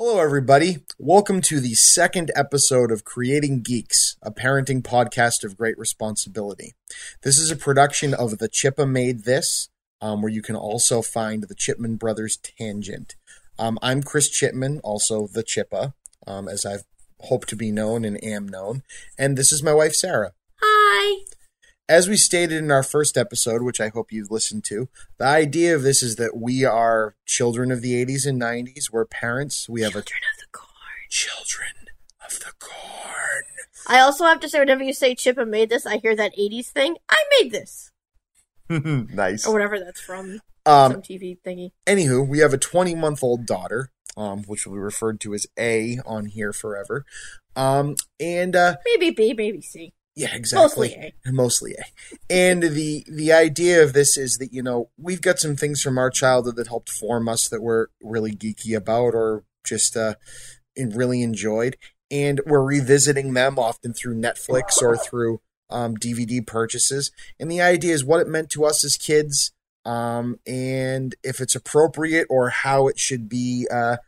Hello, everybody. Welcome to the second episode of Creating Geeks, a parenting podcast of great responsibility. This is a production of The Chippa Made This, um, where you can also find the Chipman Brothers Tangent. Um, I'm Chris Chipman, also The Chippa, um, as I've hoped to be known and am known. And this is my wife, Sarah. Hi. As we stated in our first episode, which I hope you've listened to, the idea of this is that we are children of the 80s and 90s. We're parents. We have a Children of the corn. children of the corn. I also have to say, whenever you say Chippa made this, I hear that 80s thing. I made this. nice. Or whatever that's from. Um, some TV thingy. anywho, we have a 20 month old daughter, um, which will be referred to as A on here forever. Um, and uh, Maybe B, maybe C. yeah, exactly. Mostly A. Mostly A. And the the idea of this is that you know we've got some things from our childhood that helped form us that we're really geeky about or just uh, and really enjoyed, and we're revisiting them often through Netflix or through um, DVD purchases. And the idea is what it meant to us as kids, um, and if it's appropriate or how it should be uh,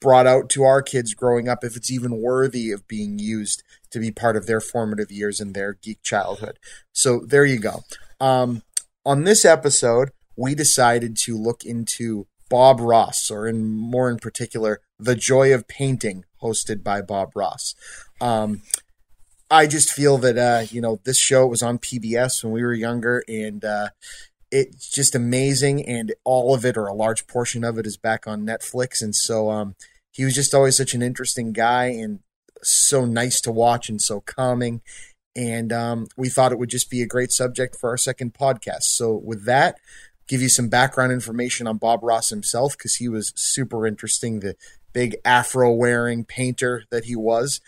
brought out to our kids growing up, if it's even worthy of being used to be part of their formative years and their geek childhood. So there you go. Um, on this episode, we decided to look into Bob Ross, or in more in particular, The Joy of Painting, hosted by Bob Ross. Um, I just feel that uh, you know this show was on PBS when we were younger, and uh, it's just amazing. And all of it, or a large portion of it, is back on Netflix. And so um, he was just always such an interesting guy, and so nice to watch, and so calming. And um, we thought it would just be a great subject for our second podcast. So with that, give you some background information on Bob Ross himself because he was super interesting. The big afro wearing painter that he was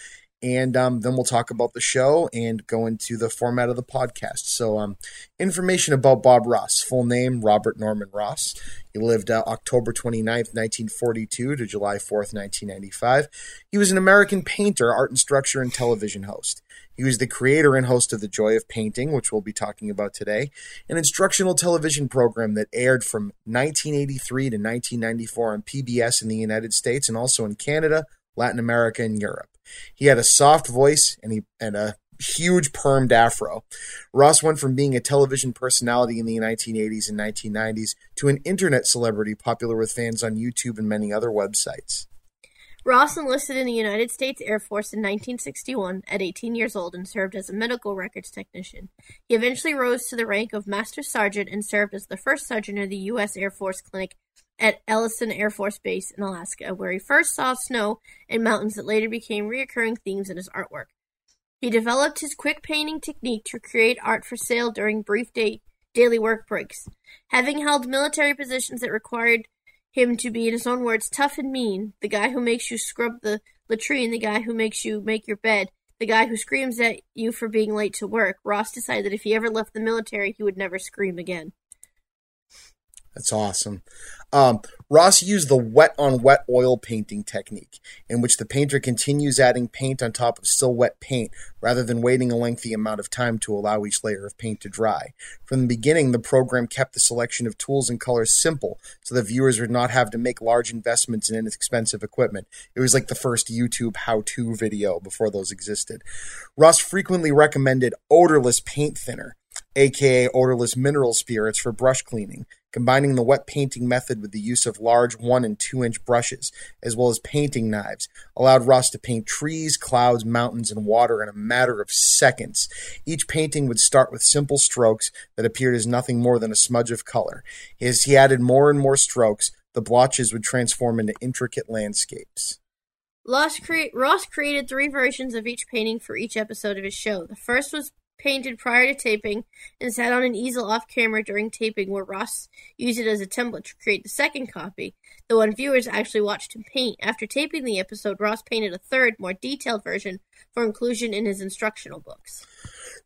and um, then we'll talk about the show and go into the format of the podcast. So, um, information about Bob Ross. Full name Robert Norman Ross. He lived uh, October 29th, 1942 to July 4th, 1995. He was an American painter, art instructor, and television host. He was the creator and host of The Joy of Painting, which we'll be talking about today, an instructional television program that aired from 1983 to 1994 on PBS in the United States and also in Canada, Latin America, and Europe. He had a soft voice and he and a huge permed afro. Ross went from being a television personality in the 1980s and 1990s to an internet celebrity popular with fans on YouTube and many other websites. Ross enlisted in the United States Air Force in 1961 at 18 years old and served as a medical records technician. He eventually rose to the rank of Master Sergeant and served as the first sergeant of the U.S. Air Force Clinic at Eielson Air Force Base in Alaska, where he first saw snow and mountains that later became recurring themes in his artwork. He developed his quick painting technique to create art for sale during brief day, daily work breaks. Having held military positions that required him to be, in his own words, tough and mean, the guy who makes you scrub the latrine, the guy who makes you make your bed, the guy who screams at you for being late to work, Ross decided that if he ever left the military, he would never scream again. That's awesome. Um, Ross used the wet on wet oil painting technique, in which the painter continues adding paint on top of still wet paint rather than waiting a lengthy amount of time to allow each layer of paint to dry. From the beginning, the program kept the selection of tools and colors simple so that viewers would not have to make large investments in inexpensive equipment. It was like the first YouTube how to video before those existed. Ross frequently recommended odorless paint thinner aka odorless mineral spirits for brush cleaning, combining the wet painting method with the use of large 1 and 2 inch brushes, as well as painting knives, allowed Ross to paint trees, clouds, mountains, and water in a matter of seconds. Each painting would start with simple strokes that appeared as nothing more than a smudge of color. As he added more and more strokes, the blotches would transform into intricate landscapes. Ross, cre- Ross created three versions of each painting for each episode of his show. The first was painted prior to taping and sat on an easel off camera during taping, where Ross used it as a template to create the second copy, the one viewers actually watched him paint. After taping the episode, Ross painted a third, more detailed version for inclusion in his instructional books.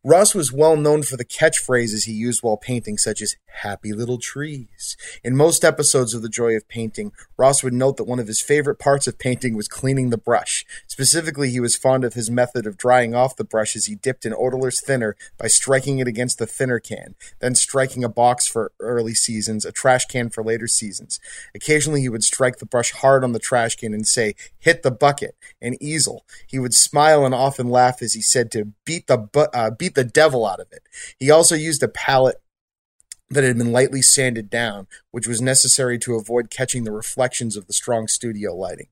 Ross was well known for the catchphrases he used while painting, such as happy little trees. In most episodes of The Joy of Painting, Ross would note that one of his favorite parts of painting was cleaning the brush. Specifically, he was fond of his method of drying off the brush as he dipped in odorless thinner by striking it against the thinner can, then striking a box for early seasons, a trash can for later seasons. Occasionally, he would strike the brush hard on the trash can and say, hit the bucket, an easel. He would smile and often laugh as he said to beat the, bu- uh, beat the devil out of it. He also used a palette that had been lightly sanded down, which was necessary to avoid catching the reflections of the strong studio lighting.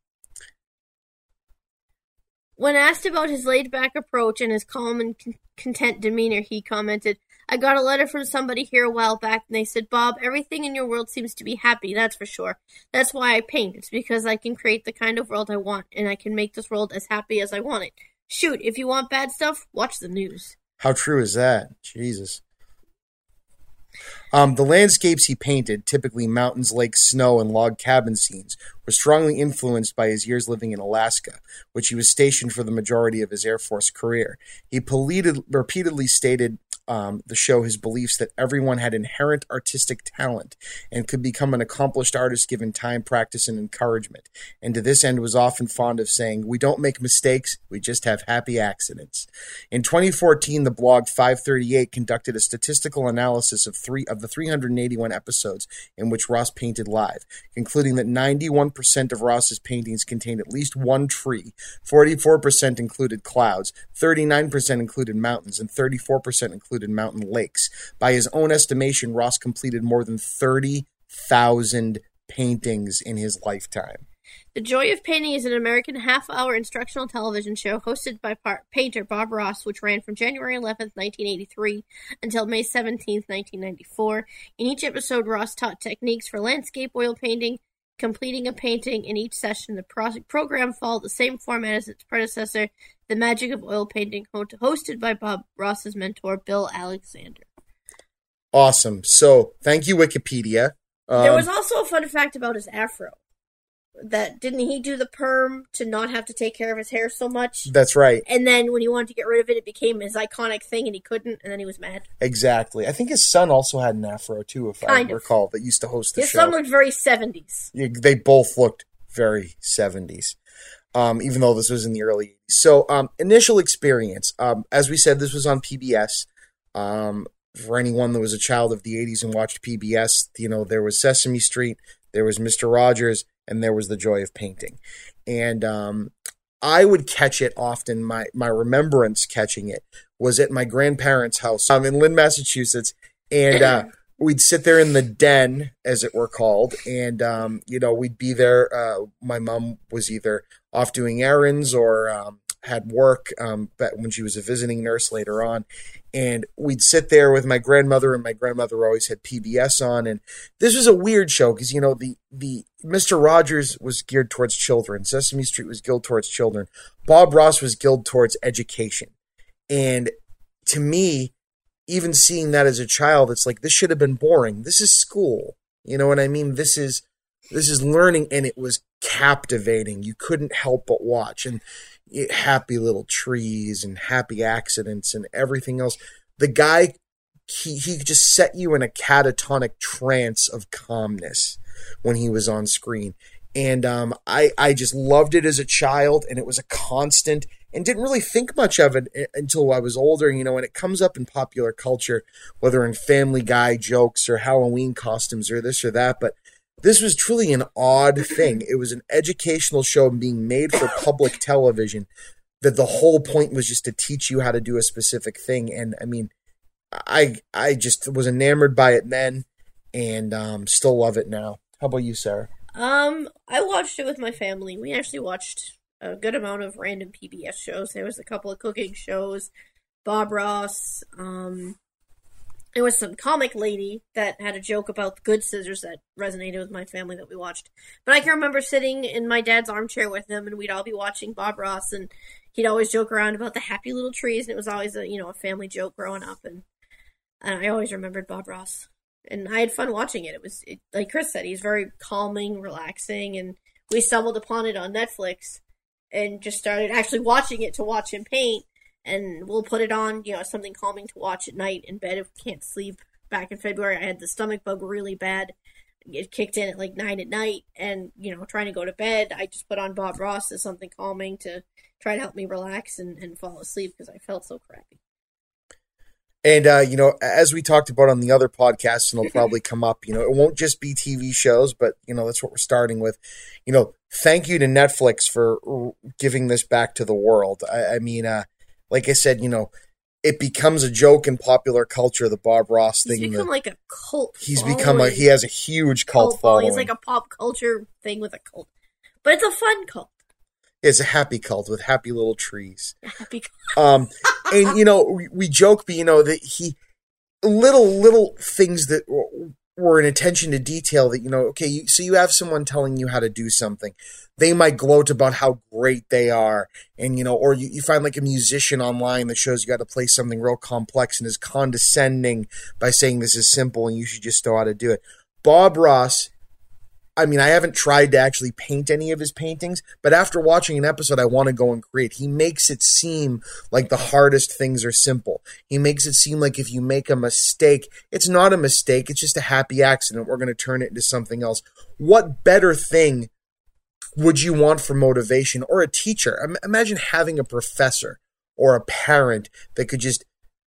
When asked about his laid back approach and his calm and con- content demeanor, he commented, I got a letter from somebody here a while back, and they said, Bob, everything in your world seems to be happy, that's for sure. That's why I paint. It's because I can create the kind of world I want, and I can make this world as happy as I want it. Shoot, if you want bad stuff, watch the news. How true is that? Jesus. Um, the landscapes he painted, typically mountains, lakes, snow, and log cabin scenes, were strongly influenced by his years living in Alaska, which he was stationed for the majority of his Air Force career. He pleaded, repeatedly stated um, the show his beliefs that everyone had inherent artistic talent and could become an accomplished artist given time, practice, and encouragement. And to this end, was often fond of saying, "We don't make mistakes; we just have happy accidents." In 2014, the blog 538 conducted a statistical analysis of three of the 381 episodes in which Ross painted live, concluding that 91% of Ross's paintings contained at least one tree, 44% included clouds, 39% included mountains, and 34% included mountain lakes. By his own estimation, Ross completed more than 30,000 paintings in his lifetime. The Joy of Painting is an American half hour instructional television show hosted by par- painter Bob Ross, which ran from January 11th, 1983 until May 17th, 1994. In each episode, Ross taught techniques for landscape oil painting, completing a painting. In each session, the pro- program followed the same format as its predecessor, The Magic of Oil Painting, ho- hosted by Bob Ross's mentor, Bill Alexander. Awesome. So, thank you, Wikipedia. Um, there was also a fun fact about his afro. That didn't he do the perm to not have to take care of his hair so much? that's right. And then when he wanted to get rid of it, it became his iconic thing, and he couldn't, and then he was mad. Exactly. I think his son also had an afro too, if Kind I of. recall, that used to host the His show. son looked very seventies. They both looked very 70s um, even though this was in the early 80s so um, initial experience um, as we said this was on pbs um, for anyone that was a child of the 80s and watched pbs you know there was sesame street there was mr rogers and there was the joy of painting and um, i would catch it often my, my remembrance catching it was at my grandparents house um, in lynn massachusetts and uh, we'd sit there in the den, as it were called, and um, you know we'd be there. Uh, my mom was either off doing errands or um, had work um, but when she was a visiting nurse later on, and we'd sit there with my grandmother, and my grandmother always had PBS on, and this was a weird show because you know the the Mister Rogers was geared towards children, Sesame Street was geared towards children, Bob Ross was geared towards education, and to me even seeing that as a child, it's like this should have been boring. This is school. You know what I mean? This is this is learning, and it was captivating. You couldn't help but watch, and happy little trees and happy accidents and everything else. The guy, he he just set you in a catatonic trance of calmness when he was on screen. And um, I I just loved it as a child, and it was a constant and didn't really think much of it until I was older, you know, and it comes up in popular culture, whether in Family Guy jokes or Halloween costumes or this or that. But this was truly an odd thing. It was an educational show being made for public television that the whole point was just to teach you how to do a specific thing. And I mean, I I just was enamored by it then and um, still love it now. How about you, Sarah? Um, I watched it with my family. We actually watched a good amount of random PBS shows. There was a couple of cooking shows, Bob Ross. Um, there was some comic lady that had a joke about good scissors that resonated with my family that we watched. But I can remember sitting in my dad's armchair with him, and we'd all be watching Bob Ross, and he'd always joke around about the happy little trees, and it was always a you know a family joke growing up, and, and I always remembered Bob Ross and I had fun watching it. It was it, like Chris said, he's very calming, relaxing, and we stumbled upon it on Netflix and just started actually watching it to watch him paint. And we'll put it on, you know, something calming to watch at night in bed if we can't sleep. Back in February, I had the stomach bug really bad. It kicked in at like nine at night, and you know, trying to go to bed, I just put on Bob Ross as something calming to try to help me relax and, and fall asleep because I felt so crappy. And uh, you know, as we talked about on the other podcasts, and it'll probably come up. You know, it won't just be TV shows, but you know, that's what we're starting with. You know, thank you to Netflix for giving this back to the world. I, I mean, uh, like I said, you know, it becomes a joke in popular culture. The Bob Ross thing. He's become like a cult. he's following. become a he has a huge cult, following. It's like a pop culture thing with a cult, but it's a fun cult. It's a happy cult with happy little trees. Happy cult. Um, and you know, we, we joke, but you know that he little little things that were an attention to detail that you know. Okay, you, so you have someone telling you how to do something. They might gloat about how great they are, and you know, or you, you find like a musician online that shows you how to play something real complex and is condescending by saying this is simple and you should just know how to do it. Bob Ross I mean, I haven't tried to actually paint any of his paintings, but after watching an episode, I want to go and create. He makes it seem like the hardest things are simple. He makes it seem like if you make a mistake, it's not a mistake, it's just a happy accident. We're going to turn it into something else. What better thing would you want for motivation or a teacher? Imagine having a professor or a parent that could just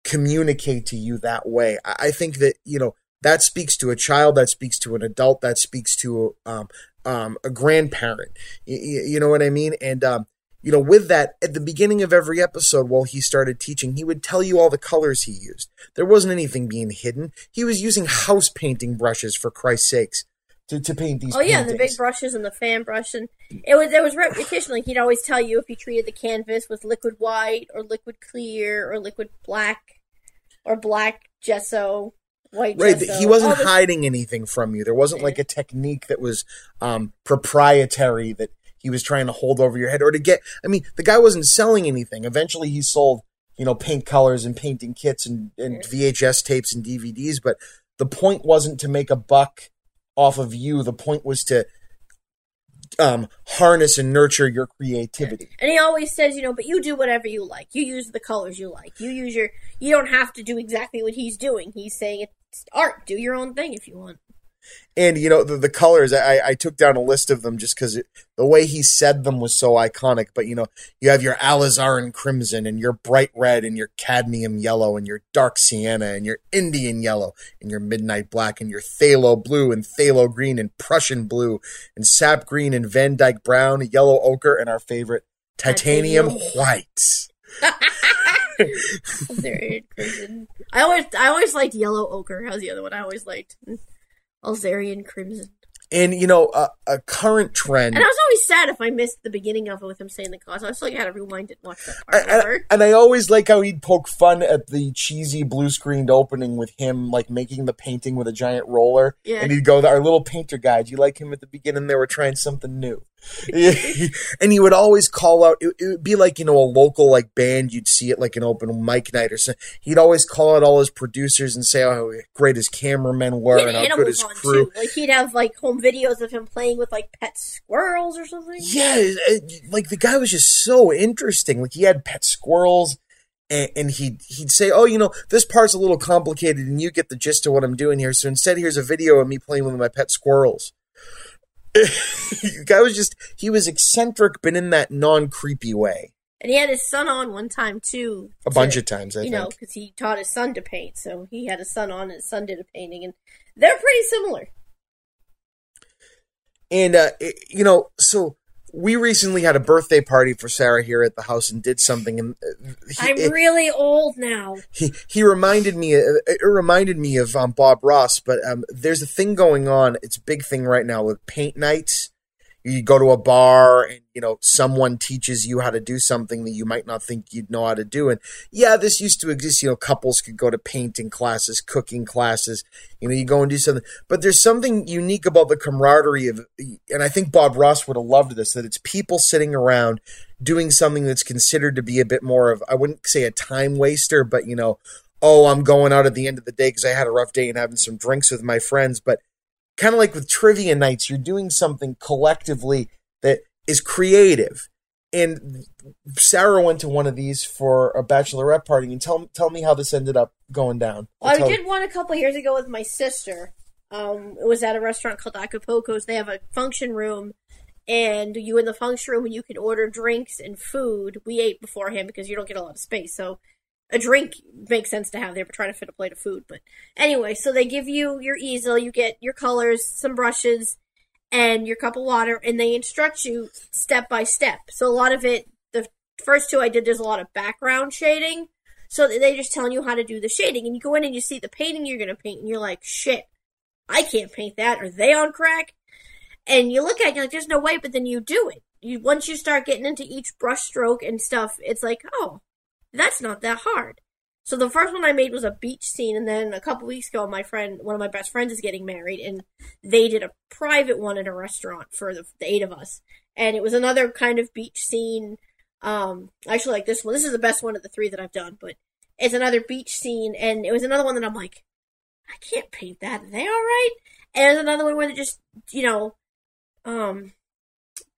communicate to you that way. I think that, you know, that speaks to a child, that speaks to an adult, that speaks to um, um, a grandparent. Y- y- you know what I mean? And, um, you know, with that, at the beginning of every episode, while he started teaching, he would tell you all the colors he used. There wasn't anything being hidden. He was using house painting brushes, for Christ's sakes, to, to paint these Oh yeah, the big brushes and the fan brush, and it was there was repetition. Like he'd always tell you if you treated the canvas with liquid white or liquid clear or liquid black or black gesso, white Right, gesso. he wasn't hiding anything from you. There wasn't like a technique that was um, proprietary that he was trying to hold over your head or to get. I mean, the guy wasn't selling anything. Eventually, he sold you know paint colors and painting kits and, and VHS tapes and DVDs. But the point wasn't to make a buck off of you. The point was to um, harness and nurture your creativity. And he always says, you know, but you do whatever you like. You use the colors you like. You use your. You don't have to do exactly what he's doing. He's saying it's art. Do your own thing if you want. And you know the, the colors. I, I took down a list of them just because the way he said them was so iconic. But you know, you have your alizarin crimson and your bright red and your cadmium yellow and your dark sienna and your Indian yellow and your midnight black and your phthalo blue and phthalo green and Prussian blue and sap green and Van Dyke brown, yellow ochre, and our favorite titanium, Titanium. white. Alizarin crimson. I always, I always liked yellow ochre. How's the other one? I always liked Alizarin crimson. And you know, a, a current trend. And I was always sad if I missed the beginning of it with him saying the cause. I was like, I had to rewind it and watch that part I- over. and I always like how he'd poke fun at the cheesy blue screened opening with him like making the painting with a giant roller. Yeah. And he'd go, Our little painter guy, do you like him at the beginning? They were trying something new. and he would always call out, it, it would be like, you know, a local like band, you'd see it like an open mic night or something. He'd always call out all his producers and say how great his cameramen were and how good his crew. too. Like he'd have like home videos of him playing with like pet squirrels or something. Yeah, it- like the guy was just so interesting. Like he had pet squirrels, and, and he'd he'd say, "Oh, you know, this part's a little complicated, and you get the gist of what I'm doing here. So instead, here's a video of me playing with my pet squirrels." The guy was just he was eccentric, but in that non creepy way. And he had his son on one time too. A bunch of times, I you think. know, because he taught his son to paint. So he had his son on, and his son did a painting, and they're pretty similar. And uh, it- you know, so we recently had a birthday party for Sarah here at the house and did something, and uh, he- I'm it- really old now. he he reminded me uh, it reminded me of um, Bob Ross, but um, there's a thing going on. It's a big thing right now with paint nights. You go to a bar and you know someone teaches you how to do something that you might not think you'd know how to do. And yeah, this used to exist. You know, couples could go to painting classes, cooking classes. You know, you go and do something. But there's something unique about the camaraderie of, and I think Bob Ross would have loved this. That it's people sitting around doing something that's considered to be a bit more of I wouldn't say a time waster, but you know, oh, I'm going out at the end of the day because I had a rough day and having some drinks with my friends. But kind of like with trivia nights, you're doing something collectively that is creative. and Sarah went to one of these for a bachelorette party. And tell tell me how this ended up going down. Well, I did one a couple years ago with my sister. Um, it was at a restaurant called Acapulco's. They have a function room, and you in the function room, you can order drinks and food. We ate beforehand because you don't get a lot of space, so a drink makes sense to have there. But trying to fit a plate of food, but anyway, so they give you your easel, you get your colors, some brushes, and your cup of water, and they instruct you step by step. So a lot of it, the first two I did, there's a lot of background shading. So they're just telling you how to do the shading, and you go in and you see the painting you're gonna paint, and you're like, shit, I can't paint that. Are they on crack? And you look at it, you're like, there's no way, but then you do it. You once you start getting into each brush stroke and stuff, it's like, oh, that's not that hard. So the first one I made was a beach scene, and then a couple weeks ago, my friend, one of my best friends, is getting married, and they did a private one in a restaurant for the, the eight of us, and it was another kind of beach scene. Um, actually like this one. This is the best one of the three that I've done, but it's another beach scene, and it was another one that I'm like, I can't paint that. Are they all right? And there's another one where they just, you know, um,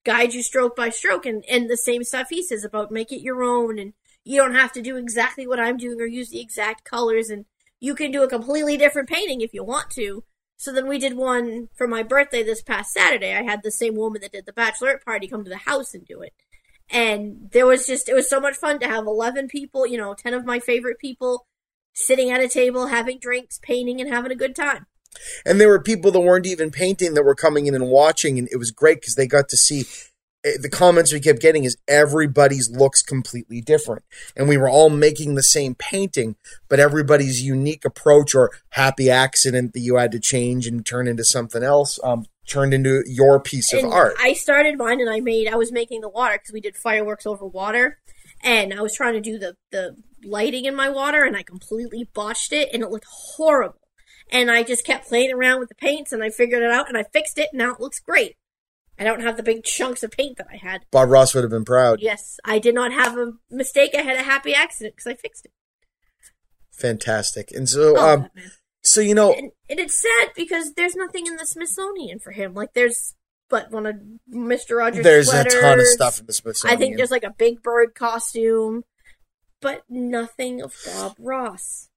guide you stroke by stroke, and and the same stuff he says about make it your own, and you don't have to do exactly what I'm doing or use the exact colors, and you can do a completely different painting if you want to. So then we did one for my birthday this past Saturday. I had the same woman that did the bachelorette party come to the house and do it. And there was just, it was so much fun to have 11 people, you know, 10 of my favorite people sitting at a table, having drinks, painting, and having a good time. And there were people that weren't even painting that were coming in and watching, and it was great because they got to see. Eh, The comments we kept getting is everybody's looks completely different, and we were all making the same painting, but everybody's unique approach or happy accident that you had to change and turn into something else um, turned into your piece of art. I started mine and I made I was making the water because we did fireworks over water, and I was trying to do the the lighting in my water and I completely botched it and it looked horrible. And I just kept playing around with the paints and I figured it out and I fixed it and now it looks great. I don't have the big chunks of paint that I had. Bob Ross would have been proud. Yes, I did not have a mistake. I had a happy accident because I fixed it. Fantastic. And so, Oh, um, so you know, and, and it's sad because there's nothing in the Smithsonian for him. Like there's, but one of Mister Rogers. there's a ton of stuff in the Smithsonian. I think there's like a big bird costume, but nothing of Bob Ross.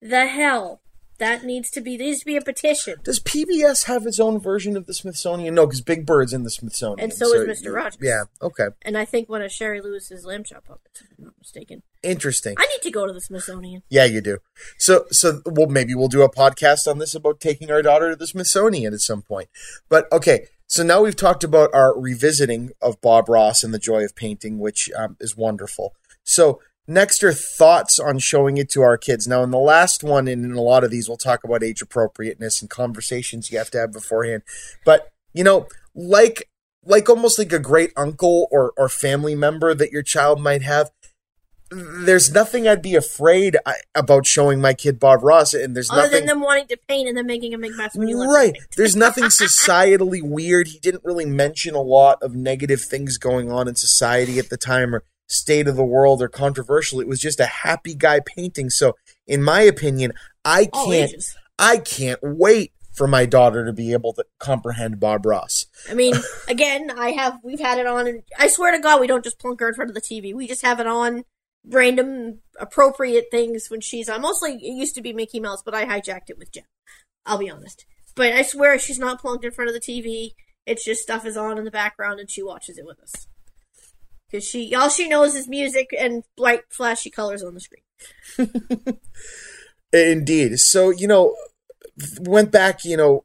The hell that needs to be there needs to be a petition. Does PBS have its own version of the Smithsonian? No, because Big Bird's in the Smithsonian. And so is Mr. Rogers. Yeah. Okay. And I think one of Shari Lewis's lamb chop puppets, if I'm not mistaken. Interesting. I need to go to the Smithsonian. Yeah, you do. So, so well, maybe we'll do a podcast on this about taking our daughter to the Smithsonian at some point. But okay, so now we've talked about our revisiting of Bob Ross and the joy of painting, which um, is wonderful. So, next are thoughts on showing it to our kids. Now, in the last one, and in a lot of these, we'll talk about age appropriateness and conversations you have to have beforehand. But you know, like like almost like a great uncle or or family member that your child might have there's nothing I'd be afraid I, about showing my kid Bob Ross, and there's Other nothing than them wanting to paint and then making a big mess when you right. There's nothing societally weird. He didn't really mention a lot of negative things going on in society at the time, or state of the world, or controversial. It was just a happy guy painting. So, in my opinion, I can't. I can't wait for my daughter to be able to comprehend Bob Ross. I mean, again, I have we've had it on, and I swear to God, we don't just plunk her in front of the TV. We just have it on random appropriate things when she's on. Mostly, it used to be Mickey Mouse, but I hijacked it with Jen. I'll be honest, but I swear she's not plunked in front of the TV. It's just stuff is on in the background, and she watches it with us. Because she, all she knows is music and bright, flashy colors on the screen. Indeed. So, you know, went back, you know,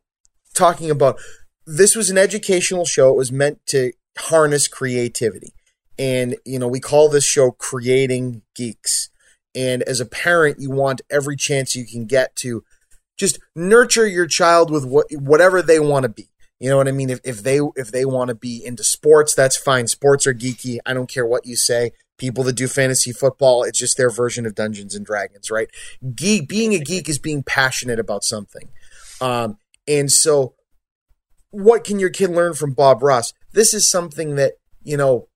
talking about this was an educational show. It was meant to harness creativity. And, you know, we call this show Creating Geeks. And as a parent, you want every chance you can get to just nurture your child with what whatever they want to be. You know what I mean? If, if they if they want to be into sports, that's fine. Sports are geeky. I don't care what you say. People that do fantasy football, it's just their version of Dungeons and Dragons, right? Geek being a geek is being passionate about something. Um, and so what can your kid learn from Bob Ross? This is something that, you know,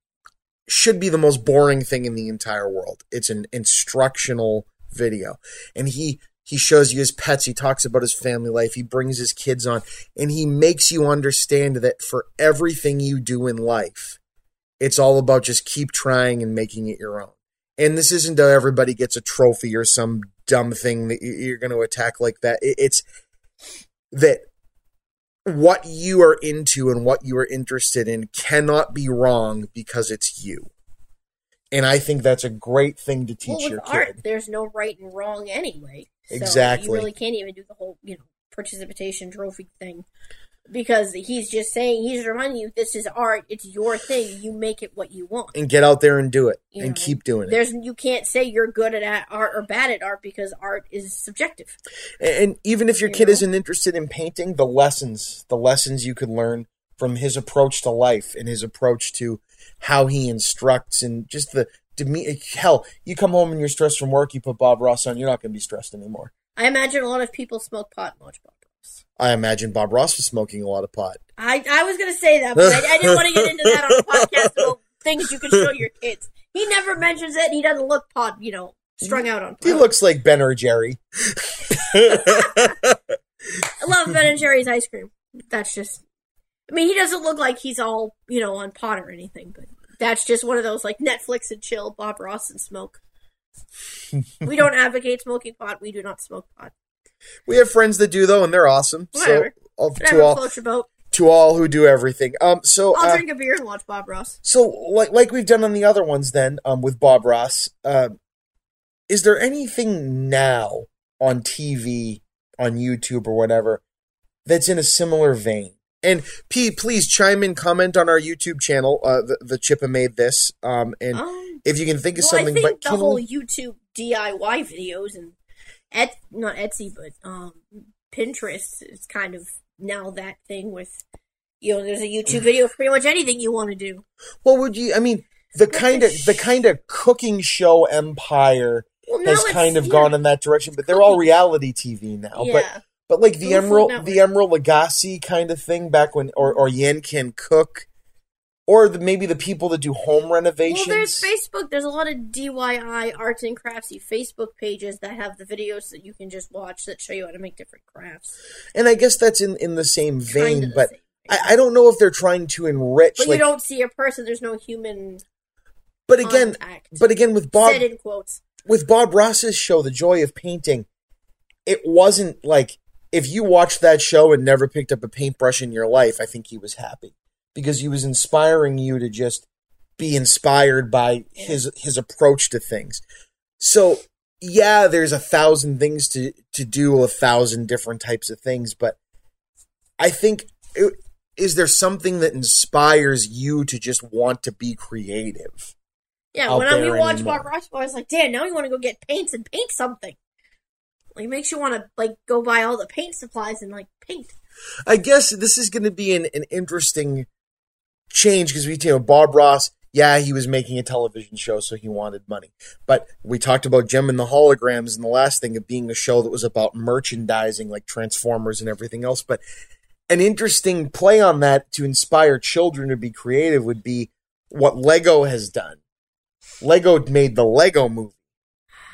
should be the most boring thing in the entire world. It's an instructional video. And he he shows you his pets, he talks about his family life, he brings his kids on, and he makes you understand that for everything you do in life, It's all about just keep trying and making it your own. And this isn't that everybody gets a trophy or some dumb thing that you're going to attack like that. It's that what you are into and what you are interested in cannot be wrong because it's you. And I think that's a great thing to teach well, your art, kid. there's no right and wrong anyway. So Exactly. You really can't even do the whole, you know, participation trophy thing. Because he's just saying, he's reminding you, this is art. It's your thing. You make it what you want. And get out there and do it You and know, keep doing it. There's you can't say you're good at art or bad at art because art is subjective. And even if your You kid know? isn't interested in painting, the lessons, the lessons you could learn from his approach to life and his approach to how he instructs and just the deme- hell, you come home and you're stressed from work, you put Bob Ross on, you're not going to be stressed anymore. I imagine a lot of people smoke pot and watch Bob Ross. I imagine Bob Ross was smoking a lot of pot. I, I was gonna say that, but I, I didn't want to get into that on a podcast about things you can show your kids. He never mentions it. and He doesn't look pot, you know, strung out on pot. He looks like Ben or Jerry. I love Ben and Jerry's ice cream. That's just. I mean, he doesn't look like he's all you know on pot or anything, but that's just one of those like Netflix and chill, Bob Ross and smoke. we don't advocate smoking pot. We do not smoke pot. we have friends that do though, and they're awesome. Whatever. So Whatever to all to all who do everything. Um, so I'll uh, drink a beer and watch Bob Ross. So, like like we've done on the other ones, then um, with Bob Ross, uh, is there anything now on TV, on YouTube, or whatever that's in a similar vein? And P, please chime in, comment on our YouTube channel. Uh, the, the Chippa made this, um, and Um, if you can think of well, something, I think but the whole we- YouTube DIY videos and et not Etsy, but um, Pinterest is kind of now that thing with you know, there's a YouTube video for pretty much anything you want to do. what would you? I mean, the kind of the kind of cooking show empire Well, has kind of yeah, gone in that direction, but they're all reality TV now. Yeah. But like the Emeril, the Emeril Lagasse kind of thing back when, or or can cook, or the, maybe the people that do home Well, there's Facebook. There's a lot of DIY arts and craftsy Facebook pages that have the videos that you can just watch that show you how to make different crafts. and I guess that's in in the same vein. Kinda but same. I, I don't know if they're trying to enrich. But like, you don't see a person. There's no human but again, contact. but again with Bob Said in quotes. with Bob Ross's show, The Joy of Painting, it wasn't like if you watched that show and never picked up a paintbrush in your life, I think he was happy because he was inspiring you to just be inspired by his his approach to things. So yeah, there's a thousand things to to do, a thousand different types of things, but I think it, is there something that inspires you to just want to be creative? Yeah, when I, we there watch anymore. Bob Ross, I was like, damn, now you want to go get paints and paint something. Like, makes you want to, like, go buy all the paint supplies and, like, paint. I guess this is going to be an, an interesting change because we, you know, Bob Ross, yeah, he was making a television show, so he wanted money. But we talked about Jem and the Holograms and the last thing of being a show that was about merchandising, like Transformers and everything else. But an interesting play on that to inspire children to be creative would be what Lego has done. Lego made the Lego movie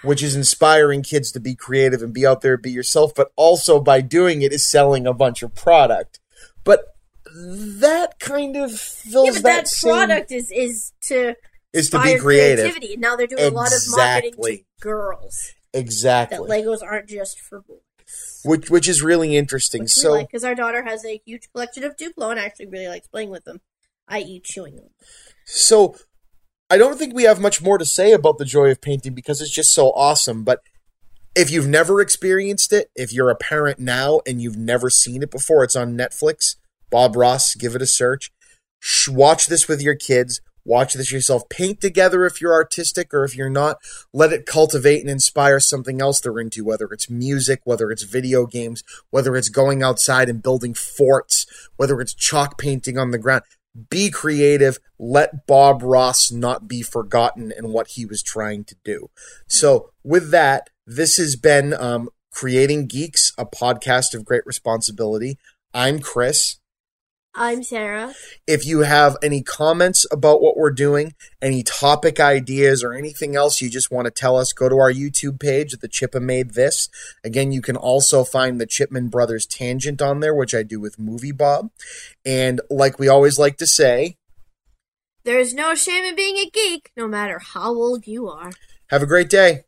which is inspiring kids to be creative and be out there be yourself, but also by doing it is selling a bunch of product. But that kind of fills yeah, but that, that, same- product is is to is to be creative. creativity. Now they're doing a lot of marketing to girls. Exactly. That Legos aren't just for boys. which which is really interesting. Which so we like, because our daughter has a huge collection of Duplo and actually really likes playing with them, i.e., chewing them. So I don't think we have much more to say about the joy of painting because it's just so awesome. But if you've never experienced it, if you're a parent now and you've never seen it before, it's on Netflix. Bob Ross, give it a search. Watch this with your kids. Watch this yourself. Paint together if you're artistic or if you're not. Let it cultivate and inspire something else they're into, whether it's music, whether it's video games, whether it's going outside and building forts, whether it's chalk painting on the ground be creative let bob ross not be forgotten in what he was trying to do. So with that this has been um, creating geeks a podcast of great responsibility. I'm chris I'm Sarah. if you have any comments about what we're doing any topic ideas or anything else you just want to tell us go to our youtube page at the chippa made this again you can also find the chipman brothers tangent on there which i do with movie bob and like we always like to say There is no shame in being a geek, no matter how old you are. Have a great day.